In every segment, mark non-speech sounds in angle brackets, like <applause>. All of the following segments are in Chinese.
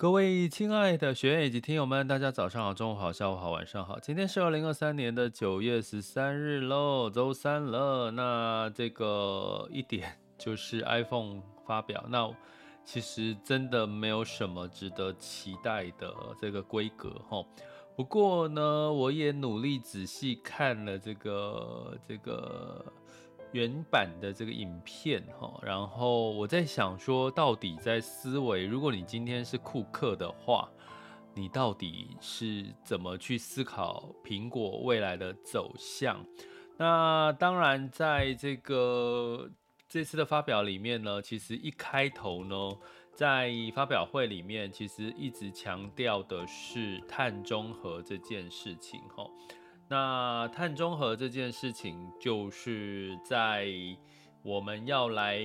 各位亲爱的学员以及听友们，大家早上好、中午好、下午好、晚上好。今天是二零二三年的九月十三日喽，周三了。那这个一点就是 iPhone 发表，那其实真的没有什么值得期待的这个规格哈。不过呢，我也努力仔细看了这个这个。原版的这个影片哈，然后我在想说，到底在思维，如果你今天是库克的话，你到底是怎么去思考苹果未来的走向？那当然，在这个这次的发表里面呢，其实一开头呢，在发表会里面，其实一直强调的是碳中和这件事情哈。那碳中和这件事情，就是在我们要来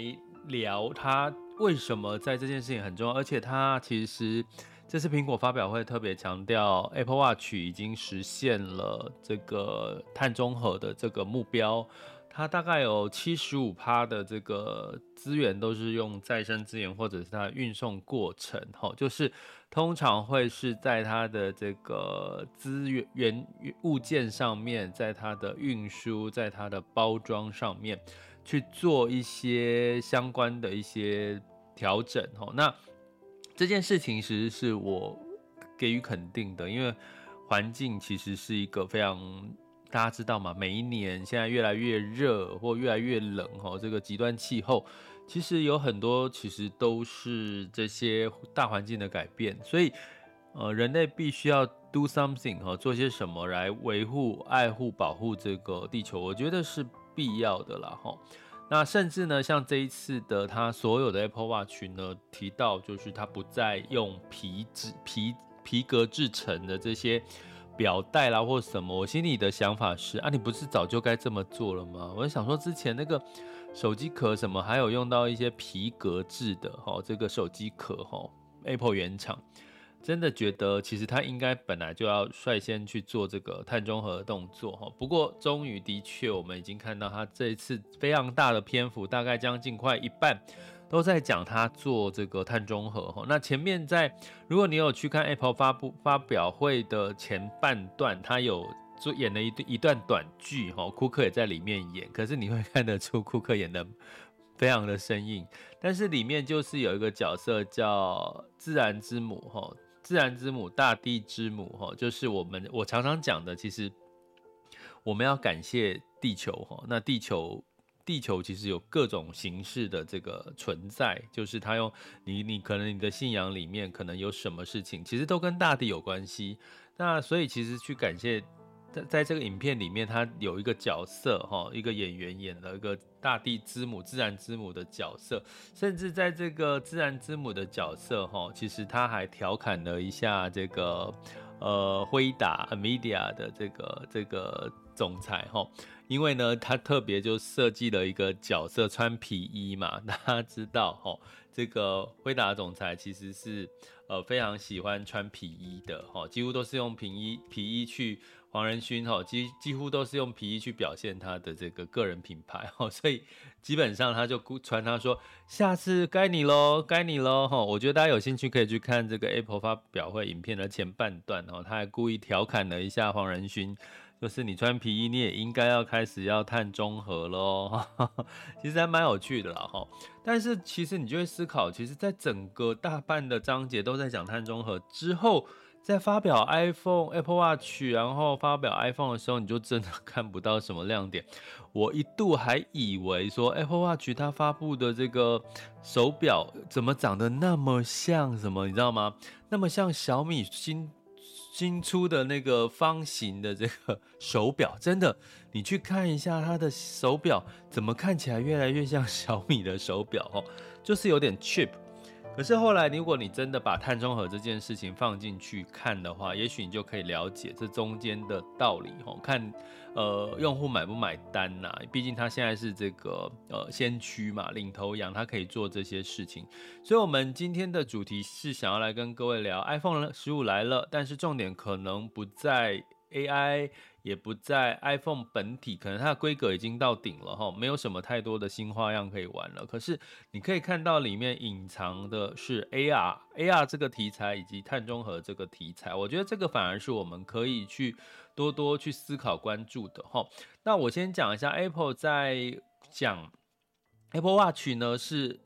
聊它为什么在这件事情很重要，而且它其实这次苹果发表会特别强调，Apple Watch 已经实现了这个碳中和的这个目标。它大概有七十五趴的这个资源都是用再生资源，或者是它的运送过程，哈，就是通常会是在它的这个资源原物件上面，在它的运输，在它的包装上面去做一些相关的一些调整，哈。那这件事情其实是我给予肯定的，因为环境其实是一个非常。大家知道吗？每一年现在越来越热或越来越冷，哈，这个极端气候其实有很多，其实都是这些大环境的改变。所以，呃，人类必须要 do something，哈，做些什么来维护、爱护、保护这个地球，我觉得是必要的啦，哈。那甚至呢，像这一次的它所有的 Apple Watch 呢，提到就是它不再用皮质、皮皮革制成的这些。表带啦或什么，我心里的想法是啊，你不是早就该这么做了吗？我想说之前那个手机壳什么，还有用到一些皮革制的哈，这个手机壳哈，Apple 原厂真的觉得其实它应该本来就要率先去做这个碳中和的动作哈。不过终于的确，我们已经看到它这一次非常大的篇幅，大概将近快一半。都在讲他做这个碳中和哈，那前面在如果你有去看 Apple 发布发表会的前半段，他有做演了一段一段短剧哈，库克也在里面演，可是你会看得出 <laughs> 库克演得非常的生硬，但是里面就是有一个角色叫自然之母哈，自然之母大地之母哈，就是我们我常常讲的，其实我们要感谢地球哈，那地球。地球其实有各种形式的这个存在，就是它用你，你可能你的信仰里面可能有什么事情，其实都跟大地有关系。那所以其实去感谢，在在这个影片里面，它有一个角色哈，一个演员演了一个大地之母、自然之母的角色，甚至在这个自然之母的角色哈，其实他还调侃了一下这个呃辉达 NVIDIA 的这个这个总裁哈。因为呢，他特别就设计了一个角色穿皮衣嘛，<laughs> 大家知道哈，这个辉达总裁其实是呃非常喜欢穿皮衣的哈，几乎都是用皮衣皮衣去黄仁勋哈，几几乎都是用皮衣去表现他的这个个人品牌 <laughs> 哈，所以基本上他就传他说下次该你喽，该你喽哈，我觉得大家有兴趣可以去看这个 Apple 发表会影片的前半段哦，他还故意调侃了一下黄仁勋。就是你穿皮衣，你也应该要开始要碳中和喽。<laughs> 其实还蛮有趣的啦哈。但是其实你就会思考，其实，在整个大半的章节都在讲碳中和之后，在发表 iPhone、Apple Watch，然后发表 iPhone 的时候，你就真的看不到什么亮点。我一度还以为说 Apple Watch 它发布的这个手表怎么长得那么像什么，你知道吗？那么像小米新。新出的那个方形的这个 <laughs> 手表，真的，你去看一下它的手表，怎么看起来越来越像 <laughs> 小米的手表哦，就是有点 cheap。可是后来，如果你真的把碳中和这件事情放进去看的话，也许你就可以了解这中间的道理哦。看，呃，用户买不买单呐、毕竟他现在是这个呃先驱嘛，领头羊，他可以做这些事情。所以，我们今天的主题是想要来跟各位聊 iPhone 十五来了，但是重点可能不在 AI。也不在 iPhone 本体，可能它的规格已经到顶了哈，没有什么太多的新花样可以玩了。可是你可以看到里面隐藏的是 AR，AR 这个题材以及碳中和这个题材，我觉得这个反而是我们可以去多多去思考关注的哈。那我先讲一下 Apple 在讲 Apple Watch 呢，是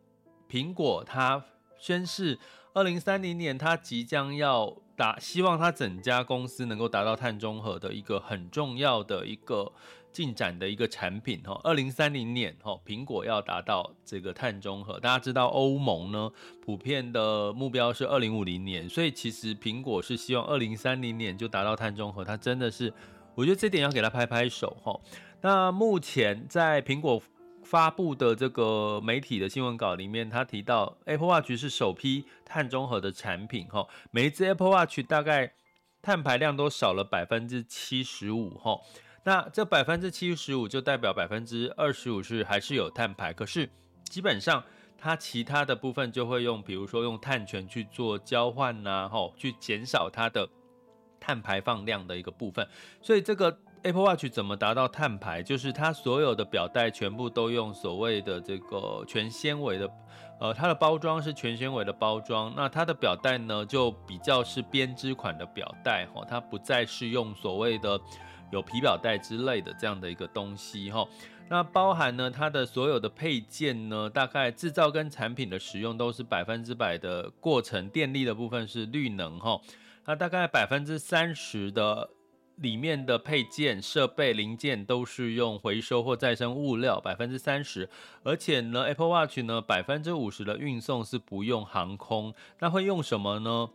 苹果它宣示二零三零年它即将要。达希望他整家公司能够达到碳中和的一个很重要的一个进展的一个产品哈，二零三零年哈，苹果要达到这个碳中和。大家知道欧盟呢，普遍的目标是二零五零年，所以其实苹果是希望二零三零年就达到碳中和。它真的是，我觉得这点要给他拍拍手哈。那目前在苹果。发布的这个媒体的新闻稿里面，他提到 Apple Watch 是首批碳中和的产品，哈，每一只 Apple Watch 大概碳排量都少了百分之七十五，哈，那这百分之七十五就代表百分之二十五是还是有碳排，可是基本上它其他的部分就会用，比如说用碳权去做交换呐，哈，去减少它的碳排放量的一个部分，所以这个。Apple Watch 怎么达到碳排？就是它所有的表带全部都用所谓的这个全纤维的，呃，它的包装是全纤维的包装。那它的表带呢，就比较是编织款的表带，哈，它不再是用所谓的有皮表带之类的这样的一个东西，哈。那包含呢，它的所有的配件呢，大概制造跟产品的使用都是百分之百的过程，电力的部分是绿能，哈。那大概百分之三十的。里面的配件、设备、零件都是用回收或再生物料，百分之三十。而且呢，Apple Watch 呢，百分之五十的运送是不用航空，那会用什么呢？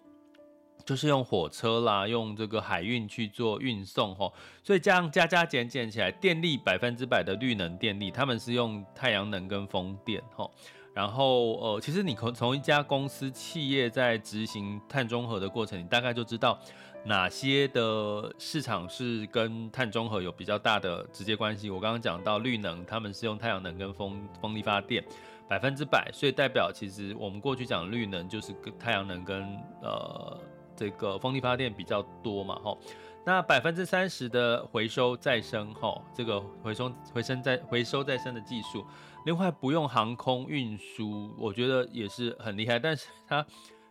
就是用火车啦，用这个海运去做运送吼。所以这样加加减减起来，电力百分之百的绿能电力，他们是用太阳能跟风电吼。然后呃，其实你从从一家公司企业在执行碳中和的过程，你大概就知道。哪些的市场是跟碳中和有比较大的直接关系？我刚刚讲到绿能，他们是用太阳能跟风风力发电，百分之百，所以代表其实我们过去讲绿能就是跟太阳能跟呃这个风力发电比较多嘛，吼。那百分之三十的回收再生，吼，这个回收回生再回收再生的技术，另外不用航空运输，我觉得也是很厉害，但是它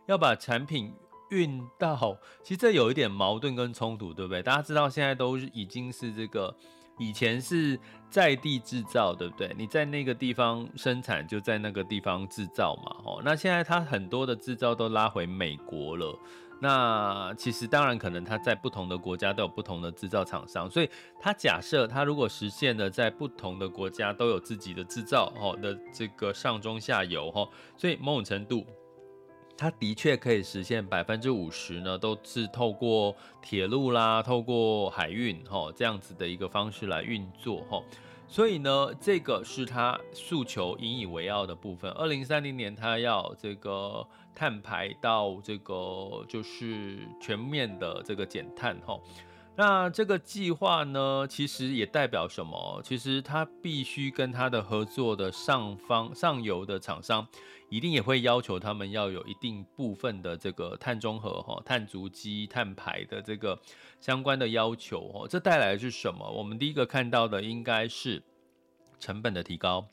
要把产品。运到，其实这有一点矛盾跟冲突，对不对？大家知道现在都已经是这个，以前是在地制造，对不对？你在那个地方生产，就在那个地方制造嘛，哦，那现在它很多的制造都拉回美国了。那其实当然可能它在不同的国家都有不同的制造厂商，所以它假设它如果实现了在不同的国家都有自己的制造，哦的这个上中下游，哈，所以某种程度。它的确可以实现百分之五十呢，都是透过铁路啦，透过海运哈这样子的一个方式来运作哈，所以呢，这个是它诉求引以为傲的部分。二零三零年，它要这个碳排到这个就是全面的这个减碳哈。那这个计划呢，其实也代表什么？其实它必须跟它的合作的上方上游的厂商。一定也会要求他们要有一定部分的这个碳中和哈、碳足迹、碳排的这个相关的要求哦。这带来的是什么？我们第一个看到的应该是成本的提高。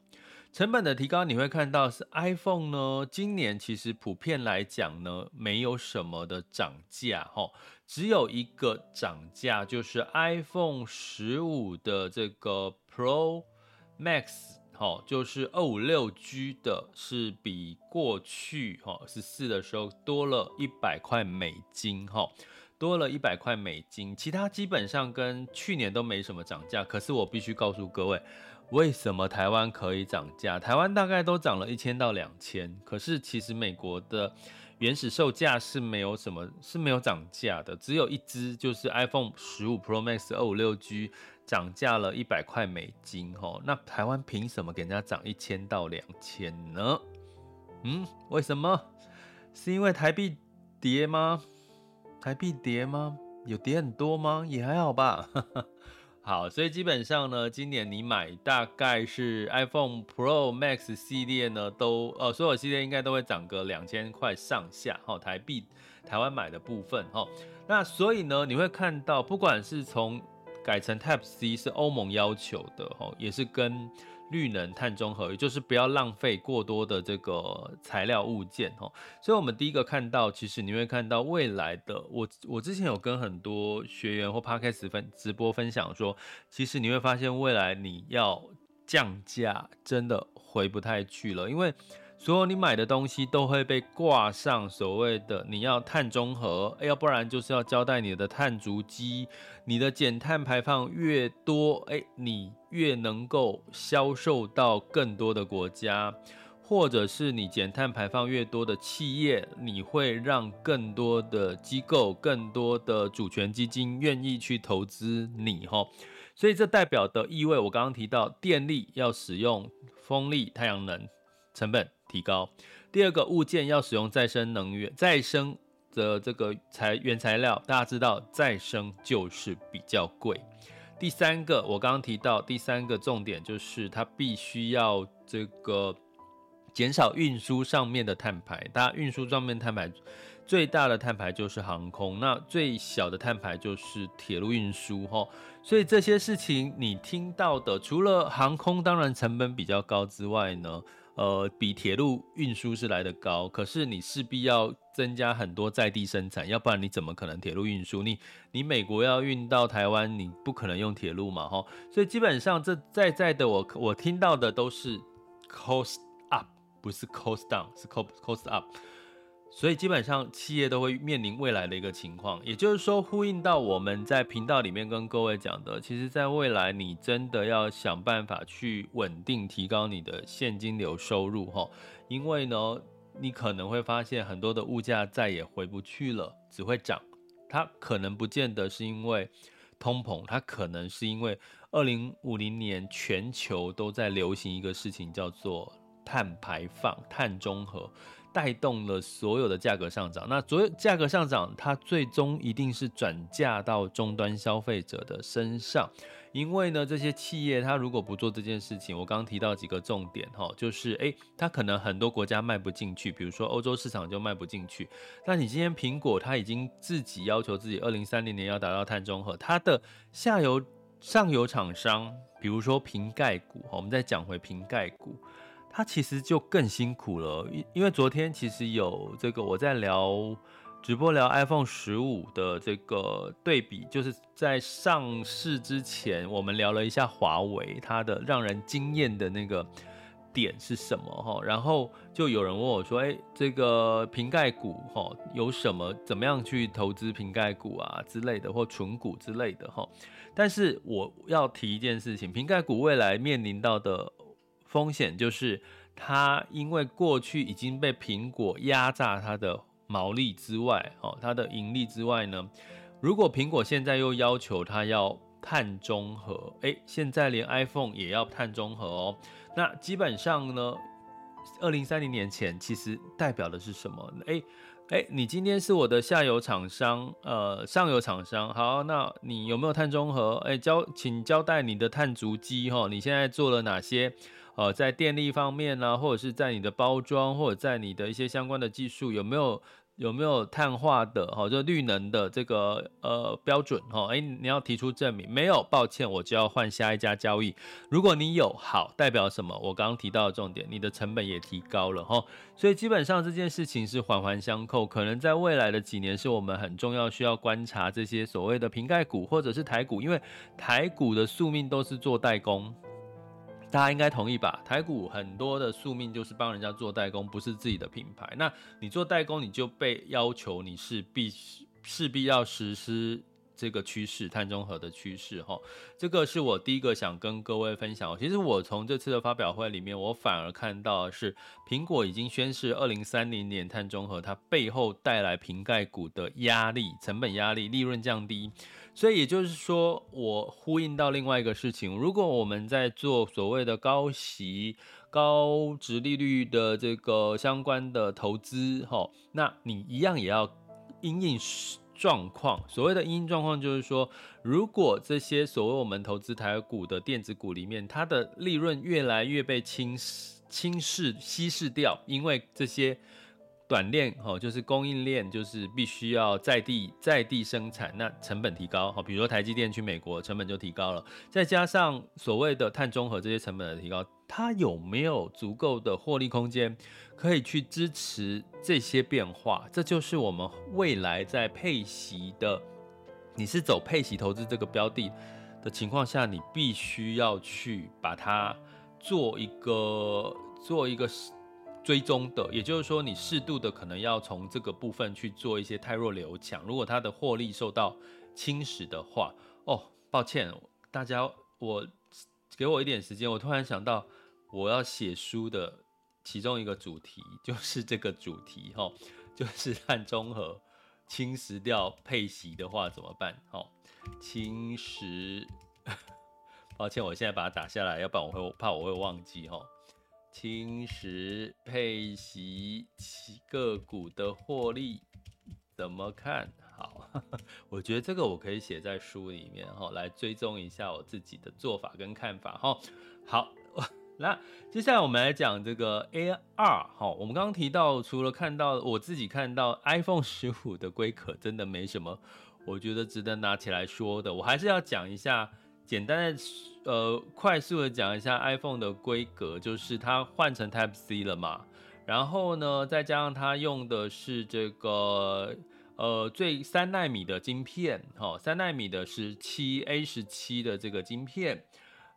成本的提高，你会看到是 iPhone 呢，今年其实普遍来讲呢，没有什么的涨价哈，只有一个涨价，就是 iPhone 十五的这个 Pro Max。哈，就是二五六 G 的，是比过去哈十四的时候多了一百块美金哈，多了一百块美金，其他基本上跟去年都没什么涨价。可是我必须告诉各位，为什么台湾可以涨价？台湾大概都涨了一千到两千，可是其实美国的原始售价是没有什么是没有涨价的，只有一只就是 iPhone 十五 Pro Max 二五六 G。涨价了一百块美金，吼，那台湾凭什么给人家涨一千到两千呢？嗯，为什么？是因为台币跌吗？台币跌吗？有跌很多吗？也还好吧。好，所以基本上呢，今年你买大概是 iPhone Pro Max 系列呢，都呃所有系列应该都会涨个两千块上下哈，台币台湾买的部分哈。那所以呢，你会看到，不管是从改成 Type C 是欧盟要求的哈，也是跟。绿能碳中和，也就是不要浪费过多的这个材料物件哦，所以我们第一个看到，其实你会看到未来的我，我之前有跟很多学员或 Podcast 分直播分享说，其实你会发现未来你要降价真的回不太去了，因为。所有你买的东西都会被挂上所谓的你要碳中和，要不然就是要交代你的碳足迹，你的减碳排放越多，哎，你越能够销售到更多的国家，或者是你减碳排放越多的企业，你会让更多的机构、更多的主权基金愿意去投资你哈，所以这代表的意味，我刚刚提到电力要使用风力、太阳能，成本。提高。第二个物件要使用再生能源，再生的这个材原材料，大家知道再生就是比较贵。第三个，我刚刚提到第三个重点就是它必须要这个减少运输上面的碳排。它运输上面碳排最大的碳排就是航空，那最小的碳排就是铁路运输哈。所以这些事情你听到的，除了航空当然成本比较高之外呢，呃，比铁路运输是来得高，可是你势必要增加很多在地生产，要不然你怎么可能铁路运输？你你美国要运到台湾，你不可能用铁路嘛，哈。所以基本上这在在的我我听到的都是 cost up，不是 cost down，是 cost cost up。所以基本上企业都会面临未来的一个情况，也就是说呼应到我们在频道里面跟各位讲的，其实在未来你真的要想办法去稳定提高你的现金流收入哈，因为呢，你可能会发现很多的物价再也回不去了，只会涨，它可能不见得是因为通膨，它可能是因为二零五零年全球都在流行一个事情叫做碳排放、碳中和。带动了所有的价格上涨，那所有价格上涨，它最终一定是转嫁到终端消费者的身上，因为呢，这些企业它如果不做这件事情，我刚刚提到几个重点哈，就是诶，它可能很多国家卖不进去，比如说欧洲市场就卖不进去。那你今天苹果它已经自己要求自己二零三零年要达到碳中和，它的下游、上游厂商，比如说瓶盖股，我们再讲回瓶盖股。他其实就更辛苦了，因因为昨天其实有这个我在聊直播聊 iPhone 十五的这个对比，就是在上市之前，我们聊了一下华为它的让人惊艳的那个点是什么哈，然后就有人问我说，哎，这个瓶盖股哈有什么？怎么样去投资瓶盖股啊之类的，或存股之类的哈？但是我要提一件事情，瓶盖股未来面临到的。风险就是它因为过去已经被苹果压榨它的毛利之外，哦，它的盈利之外呢，如果苹果现在又要求它要碳中和，诶，现在连 iPhone 也要碳中和哦，那基本上呢，二零三零年前其实代表的是什么？诶，哎，你今天是我的下游厂商，呃，上游厂商，好，那你有没有碳中和？哎，交，请交代你的碳足迹哈，你现在做了哪些？呃，在电力方面呢、或者是在你的包装，或者在你的一些相关的技术，有没有有没有碳化的哈，就绿能的这个呃标准哈？哎，你要提出证明，没有，抱歉，我就要换下一家交易。如果你有，好，代表什么？我刚刚提到的重点，你的成本也提高了哈。所以基本上这件事情是环环相扣，可能在未来的几年是我们很重要需要观察这些所谓的瓶盖股或者是台股，因为台股的宿命都是做代工。大家应该同意吧？台股很多的宿命就是帮人家做代工，不是自己的品牌。那你做代工，你就被要求你是必须势必要实施。这个趋势，碳中和的趋势，哈，这个是我第一个想跟各位分享。其实我从这次的发表会里面，我反而看到的是苹果已经宣示二零三零年碳中和，它背后带来瓶盖股的压力、成本压力、利润降低。所以也就是说，我呼应到另外一个事情：如果我们在做所谓的高息、高值利率的这个相关的投资，哈，那你一样也要因应状况。所谓的因应状况，就是说，如果这些所谓我们投资台股的电子股里面，它的利润越来越被侵侵蚀、稀释掉，因为这些。短链哦，就是供应链，就是必须要在地在地生产，那成本提高，好，比如说台积电去美国，成本就提高了，再加上所谓的碳中和这些成本的提高，它有没有足够的获利空间可以去支持这些变化？这就是我们未来在配息的，你是走配息投资这个标的的情况下，你必须要去把它做一个做一个。追踪的，也就是说，你适度的可能要从这个部分去做一些汰弱留强。如果它的获利受到侵蚀的话，哦，抱歉，大家，我给我一点时间，我突然想到，我要写书的其中一个主题就是这个主题，哈，就是碳中和侵蚀掉配息的话怎么办？哈，侵蚀，<laughs> 抱歉，我现在把它打下来，要不然我会怕我会忘记，哈。侵蚀配息其个股的获利怎么看？好，<laughs> 我觉得这个我可以写在书里面哈，来追踪一下我自己的做法跟看法哈。好，那接下来我们来讲这个 AR 哈。我们刚刚提到，除了看到我自己看到 iPhone <laughs> 十五的规格真的没什么，我觉得值得拿起来说的，我还是要讲一下。简单的，呃，快速的讲一下 iPhone 的规格，就是它换成 Type C 了嘛，然后呢，再加上它用的是这个，呃，最三纳米的晶片，哈，三纳米的是七 A 十七的这个晶片，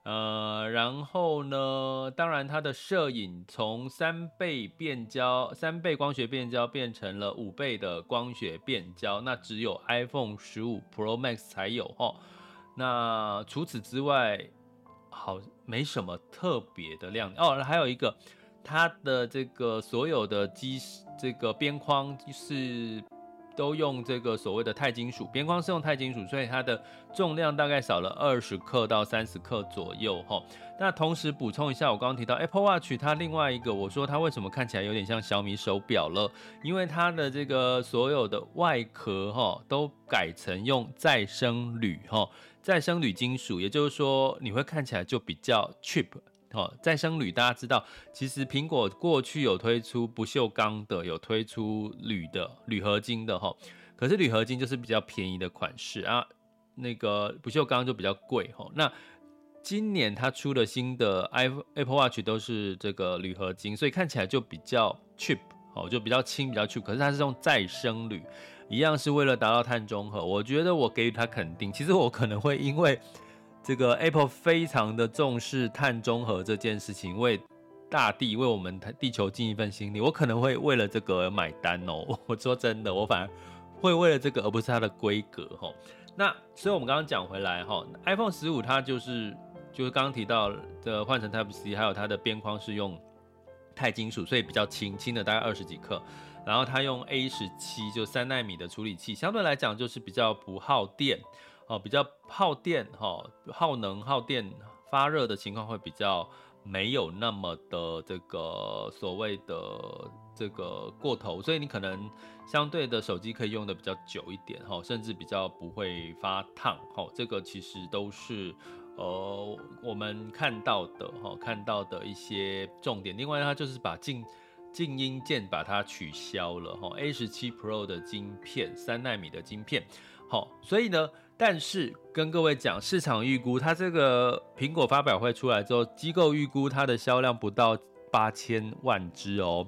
呃，然后呢，当然它的摄影从三倍变焦，三倍光学变焦变成了五倍的光学变焦，那只有 iPhone 十五 Pro Max 才有，哈。那除此之外，好，没什么特别的亮点哦。还有一个，它的这个所有的机这个边框是都用这个所谓的钛金属边框，是用钛金属，所以它的重量大概少了二十克到三十克左右哈。那同时补充一下，我刚刚提到 Apple Watch，它另外一个我说它为什么看起来有点像小米手表了，因为它的这个所有的外壳哈都改成用再生铝哈。再生铝金属，也就是说你会看起来就比较 cheap 哦。再生铝大家知道，其实苹果过去有推出不锈钢的，有推出铝的铝合金的哈。可是铝合金就是比较便宜的款式啊，那个不锈钢就比较贵哈。那今年它出了新的 iPhone Apple Watch 都是这个铝合金，所以看起来就比较 cheap 哦，就比较轻比较 cheap。可是它是用再生铝。一样是为了达到碳中和，我觉得我给予它肯定。其实我可能会因为这个 Apple 非常的重视碳中和这件事情，为大地、为我们地球尽一份心力，我可能会为了这个而买单哦。<laughs> 我说真的，我反而会为了这个，而不是它的规格哈。那所以我们刚刚讲回来哈，iPhone 十五它就是就是刚刚提到的换成 Type C，还有它的边框是用钛金属，所以比较轻，轻的大概二十几克。然后它用 A 十七就三奈米的处理器，相对来讲就是比较不耗电哦，比较耗电哈，耗能耗电发热的情况会比较没有那么的这个所谓的这个过头，所以你可能相对的手机可以用的比较久一点哈，甚至比较不会发烫哈，这个其实都是呃我们看到的哈，看到的一些重点。另外它就是把静静音键把它取消了哈，A 十七 Pro 的晶片，三纳米的晶片，好，所以呢，但是跟各位讲，市场预估它这个苹果发表会出来之后，机构预估它的销量不到八千万只哦。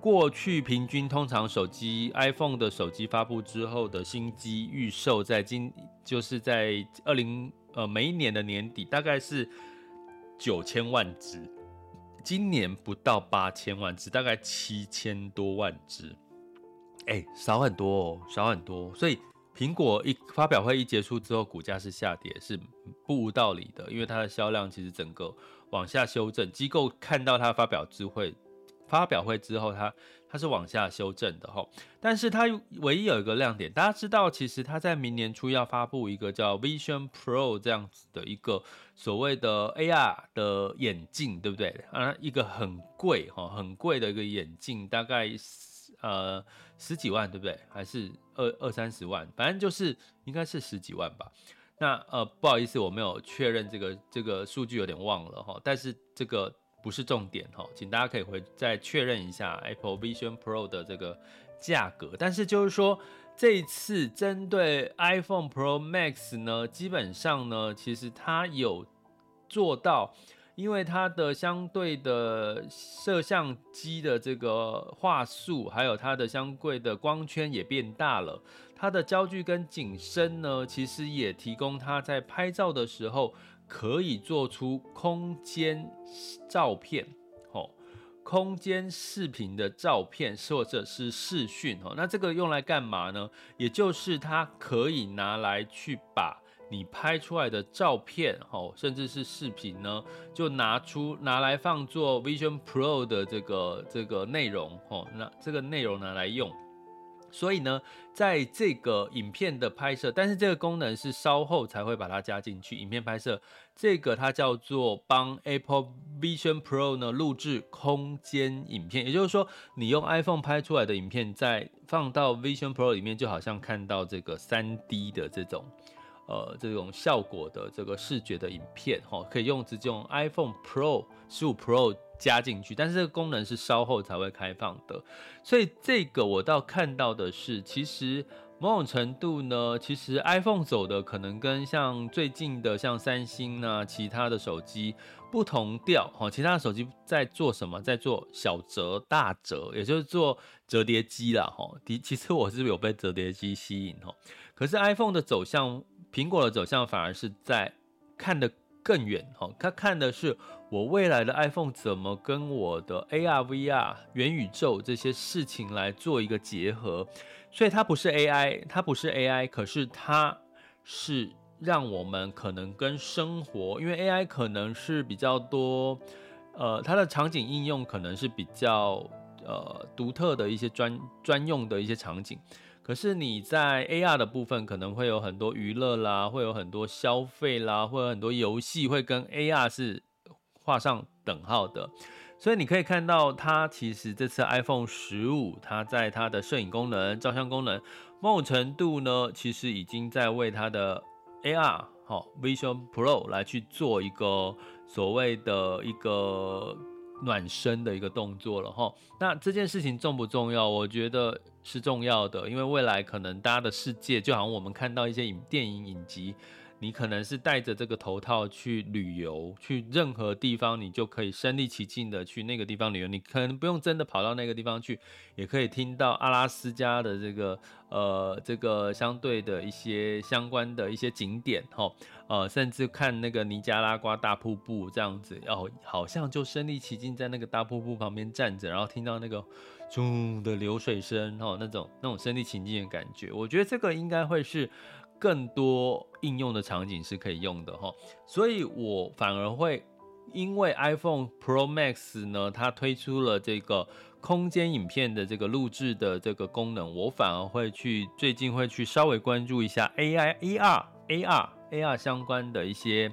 过去平均通常手机 iPhone 的手机发布之后的新机预售，在今就是在二零呃每一年的年底大概是九千万只。今年不到八千万只，大概七千多万只，哎、少很多哦，少很多。所以苹果一发表会一结束之后，股价是下跌，是不无道理的，因为它的销量其实整个往下修正。机构看到它发表智慧，发表会之后，它它是往下修正的哈。但是它唯一有一个亮点，大家知道，其实它在明年初要发布一个叫 Vision Pro 这样子的一个所谓的 AR 的眼镜，对不对？啊，一个很贵哈，很贵的一个眼镜，大概呃十几万，对不对？还是二二三十万？反正就是应该是十几万吧。那呃不好意思，我没有确认这个这个数据，有点忘了哈。但是这个。不是重点哈，请大家可以回再确认一下 Apple Vision Pro 的这个价格。但是就是说，这一次针对 iPhone Pro Max 呢，基本上呢，其实它有做到，因为它的相对的摄像机的这个画素，还有它的相对的光圈也变大了，它的焦距跟景深呢，其实也提供它在拍照的时候。可以做出空间照片，哦，空间视频的照片或者是视讯，哦，那这个用来干嘛呢？也就是它可以拿来去把你拍出来的照片，哦，甚至是视频呢，就拿出拿来放做 Vision Pro 的这个这个内容，哦，那这个内容拿来用。所以呢，在这个影片的拍摄，但是这个功能是稍后才会把它加进去。影片拍摄这个它叫做帮 Apple Vision Pro 呢录制空间影片，也就是说，你用 iPhone 拍出来的影片，再放到 Vision Pro 里面，就好像看到这个 3D 的这种呃这种效果的这个视觉的影片，哈，可以用直接用 iPhone Pro 15 Pro。加进去，但是这个功能是稍后才会开放的，所以这个我倒看到的是，其实某种程度呢，其实 iPhone 走的可能跟像最近的像三星啊，其他的手机不同调哈，其他的手机在做什么？在做小折大折，也就是做折叠机啦哈。的其实我是有被折叠机吸引哈，可是 iPhone 的走向，苹果的走向反而是在看的。更远哈，他看的是我未来的 iPhone 怎么跟我的 AR、VR、元宇宙这些事情来做一个结合，所以它不是 AI，它不是 AI，可是它是让我们可能跟生活，因为 AI 可能是比较多，呃，它的场景应用可能是比较呃独特的一些专专用的一些场景。可是你在 AR 的部分可能会有很多娱乐啦，会有很多消费啦，会有很多游戏会跟 AR 是画上等号的。所以你可以看到，它其实这次 iPhone 十五，它在它的摄影功能、照相功能，某种程度呢，其实已经在为它的 AR 好 Vision Pro 来去做一个所谓的一个暖身的一个动作了哈。那这件事情重不重要？我觉得。是重要的，因为未来可能大家的世界，就好像我们看到一些影电影影集，你可能是戴着这个头套去旅游，去任何地方，你就可以身临其境的去那个地方旅游。你可能不用真的跑到那个地方去，也可以听到阿拉斯加的这个呃这个相对的一些相关的一些景点，哈，呃，甚至看那个尼加拉瓜大瀑布这样子，哦，好像就身临其境在那个大瀑布旁边站着，然后听到那个。中的流水声哈，那种那种身临其境的感觉，我觉得这个应该会是更多应用的场景是可以用的哈，所以我反而会因为 iPhone Pro Max 呢，它推出了这个空间影片的这个录制的这个功能，我反而会去最近会去稍微关注一下 AI、AR、AR、AR 相关的一些。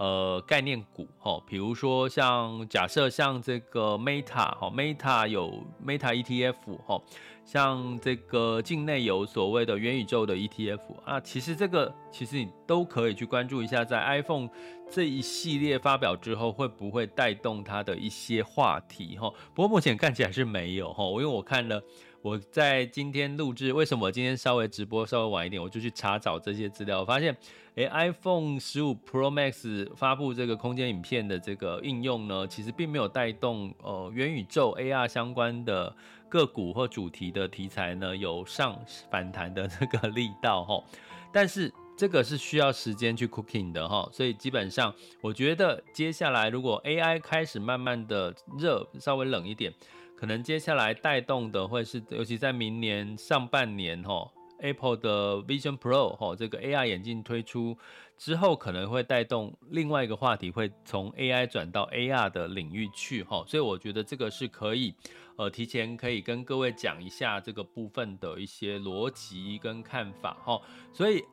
呃，概念股哈，比如说像假设像这个 Meta 哈，Meta 有 Meta ETF 哈，像这个境内有所谓的元宇宙的 ETF 啊，其实这个其实你都可以去关注一下，在 iPhone 这一系列发表之后，会不会带动它的一些话题哈？不过目前看起来是没有哈，因为我看了。我在今天录制，为什么我今天稍微直播稍微晚一点？我就去查找这些资料，我发现，诶，iPhone 十五 Pro Max 发布这个空间影片的这个应用呢，其实并没有带动呃元宇宙 AR 相关的个股或主题的题材呢有上反弹的 <laughs> 这个力道哈。但是这个是需要时间去 cooking 的哈，所以基本上我觉得接下来如果 AI 开始慢慢的热，稍微冷一点。可能接下来带动的会是，尤其在明年上半年哈，Apple 的 Vision Pro 哈，这个 AR 眼镜推出之后，可能会带动另外一个话题，会从 AI 转到 AR 的领域去哈，所以我觉得这个是可以呃提前可以跟各位讲一下这个部分的一些逻辑跟看法哈。所以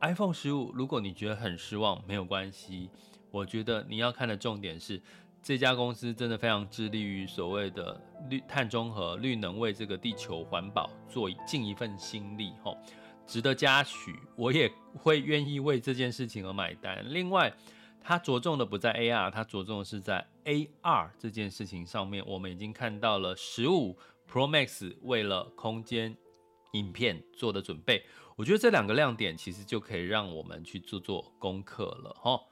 iPhone 十五，如果你觉得很失望，没有关系，我觉得你要看的重点是。这家公司真的非常致力于所谓的绿碳中和、绿能，为这个地球环保做尽一份心力，吼，值得嘉许。我也会愿意为这件事情而买单。另外，它着重的不在 AR，它着重的是在 AR 这件事情上面。我们已经看到了十五 Pro Max 为了空间影片做的准备，我觉得这两个亮点其实就可以让我们去做做功课了，吼。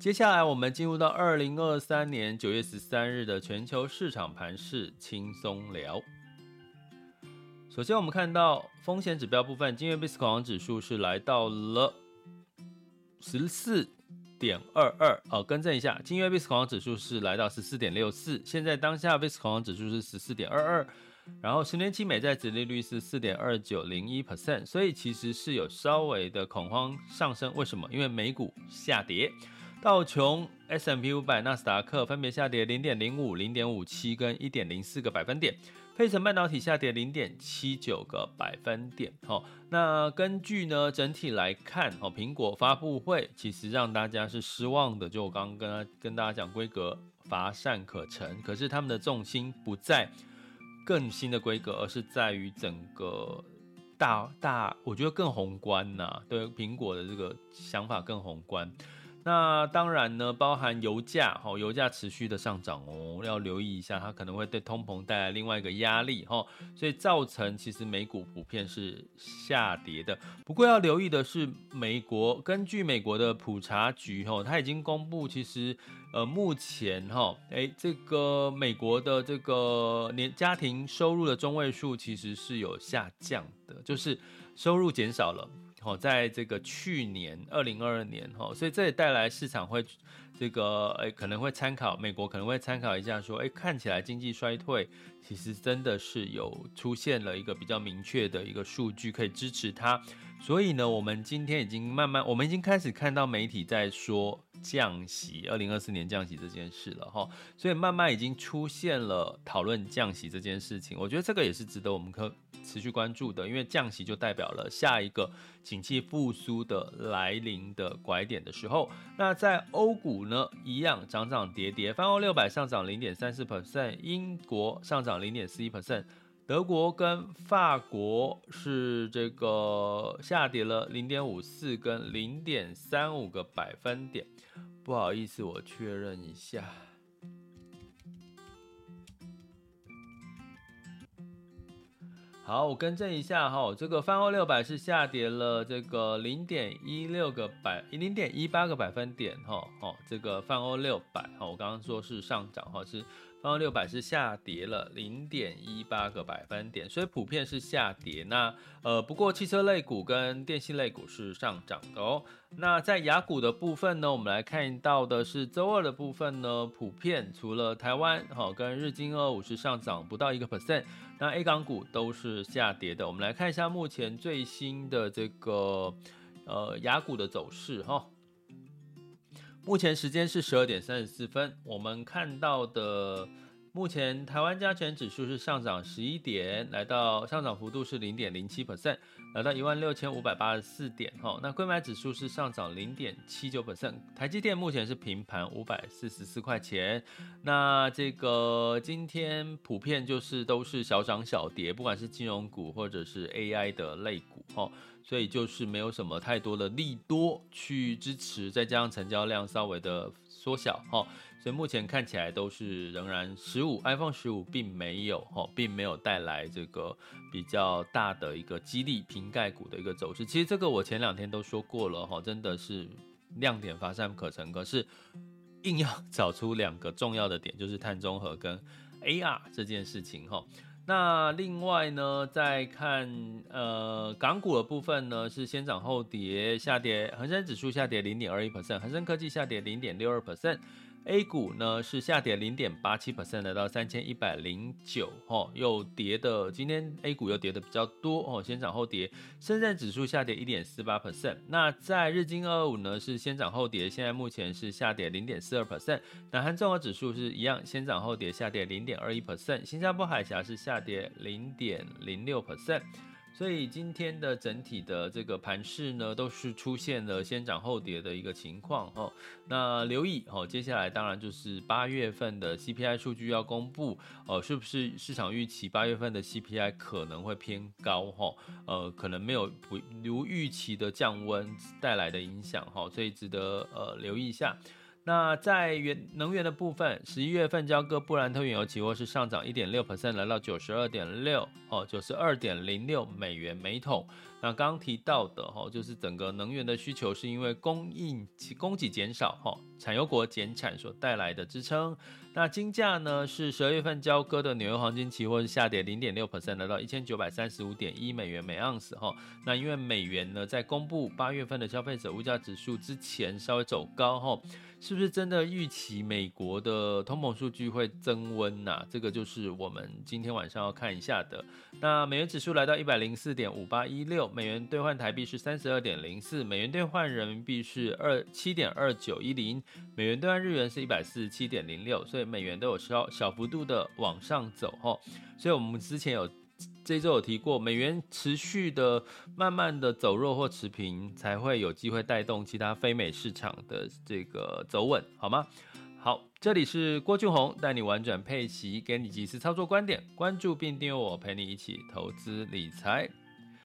接下来，我们进入到二零二三年九月十三日的全球市场盘势轻松聊。首先，我们看到风险指标部分，今日 VIX 恐慌指数是来到了十四点二二。哦，更正一下，今日 VIX 恐慌指数是来到十四点六四。现在当下 VIX 恐慌指数是十四点二二，然后十年期美债殖利率是四点二九零一 percent，所以其实是有稍微的恐慌上升。为什么？因为美股下跌。道琼、S M P 五百、纳斯达克分别下跌零点零五、零点五七跟一点零四个百分点，费城半导体下跌零点七九个百分点。好，那根据呢整体来看，哦，苹果发布会其实让大家是失望的。就我刚刚跟跟大家讲，规格乏善可陈，可是他们的重心不在更新的规格，而是在于整个大大，我觉得更宏观呐、啊。对苹果的这个想法更宏观。那当然呢，包含油价，哈，油价持续的上涨哦，要留意一下，它可能会对通膨带来另外一个压力，哈，所以造成其实美股普遍是下跌的。不过要留意的是，美国根据美国的普查局，哈，它已经公布，其实呃，目前哈，诶，这个美国的这个年家庭收入的中位数其实是有下降的，就是收入减少了。哦，在这个去年二零二二年，哈，所以这也带来市场会这个，诶，可能会参考美国可能会参考一下，说，诶，看起来经济衰退，其实真的是有出现了一个比较明确的一个数据可以支持它。所以呢，我们今天已经慢慢，我们已经开始看到媒体在说降息，二零二四年降息这件事了哈。所以慢慢已经出现了讨论降息这件事情，我觉得这个也是值得我们可持续关注的，因为降息就代表了下一个景气复苏的来临的拐点的时候。那在欧股呢，一样涨涨跌跌，泛欧六百上涨零点三四 percent，英国上涨零点四一 percent。德国跟法国是这个下跌了零点五四跟零点三五个百分点，不好意思，我确认一下。好，我更正一下哈，这个泛欧六百是下跌了这个零点一六个百零点一八个百分点哈，哦，这个泛欧六百哈，我刚刚说是上涨哈是。泛欧六百是下跌了零点一八个百分点，所以普遍是下跌。那呃，不过汽车类股跟电信类股是上涨的哦。那在雅股的部分呢，我们来看到的是周二的部分呢，普遍除了台湾好跟日经二五是上涨不到一个 percent，那 A 港股都是下跌的。我们来看一下目前最新的这个呃雅股的走势哈。目前时间是十二点三十四分，我们看到的目前台湾加权指数是上涨十一点，来到上涨幅度是零点零七 percent，来到一万六千五百八十四点。哈，那柜买指数是上涨零点七九 percent，台积电目前是平盘五百四十四块钱。那这个今天普遍就是都是小涨小跌，不管是金融股或者是 AI 的类股，哈。所以就是没有什么太多的利多去支持，再加上成交量稍微的缩小哈，所以目前看起来都是仍然十五 iPhone 十五并没有哈，并没有带来这个比较大的一个激励瓶盖股的一个走势。其实这个我前两天都说过了哈，真的是亮点乏善可陈。可是硬要 <laughs> 找出两个重要的点，就是碳中和跟 AR 这件事情哈。那另外呢，再看呃港股的部分呢，是先涨后跌，下跌，恒生指数下跌零点二一 percent，恒生科技下跌零点六二 percent。A 股呢是下跌零点八七 percent，来到三千一百零九，哈，又跌的，今天 A 股又跌的比较多，哦，先涨后跌。深圳指数下跌一点四八 percent，那在日经二二五呢是先涨后跌，现在目前是下跌零点四二 percent。南韩综合指数是一样，先涨后跌，下跌零点二一 percent。新加坡海峡是下跌零点零六 percent。所以今天的整体的这个盘势呢，都是出现了先涨后跌的一个情况哈。那留意哦，接下来当然就是八月份的 CPI 数据要公布哦，是不是市场预期八月份的 CPI 可能会偏高哈？呃，可能没有不如预期的降温带来的影响哈，所以值得呃留意一下。那在原能源的部分，十一月份交割布兰特原油期货是上涨一点六 percent，来到九十二点六哦，九十二点零六美元每桶。那刚刚提到的哈，就是整个能源的需求是因为供应供给减少哈，产油国减产所带来的支撑。那金价呢是十二月份交割的纽约黄金期货是下跌零点六 percent，来到一千九百三十五点一美元每盎司哈。那因为美元呢在公布八月份的消费者物价指数之前稍微走高哈。是不是真的预期美国的通膨数据会增温呐、这个就是我们今天晚上要看一下的。那美元指数来到一百零四点五八一六，美元兑换台币是三十二点零四，美元兑换人民币是二七点二九一零，美元兑换日元是一百四十七点零六，所以美元都有小小幅度的往上走哈。所以我们之前有。这周有提过，美元持续的慢慢的走弱或持平，才会有机会带动其他非美市场的这个走稳，好吗？好，这里是郭俊宏带你玩转佩奇，给你即时操作观点，关注并订阅我，陪你一起投资理财。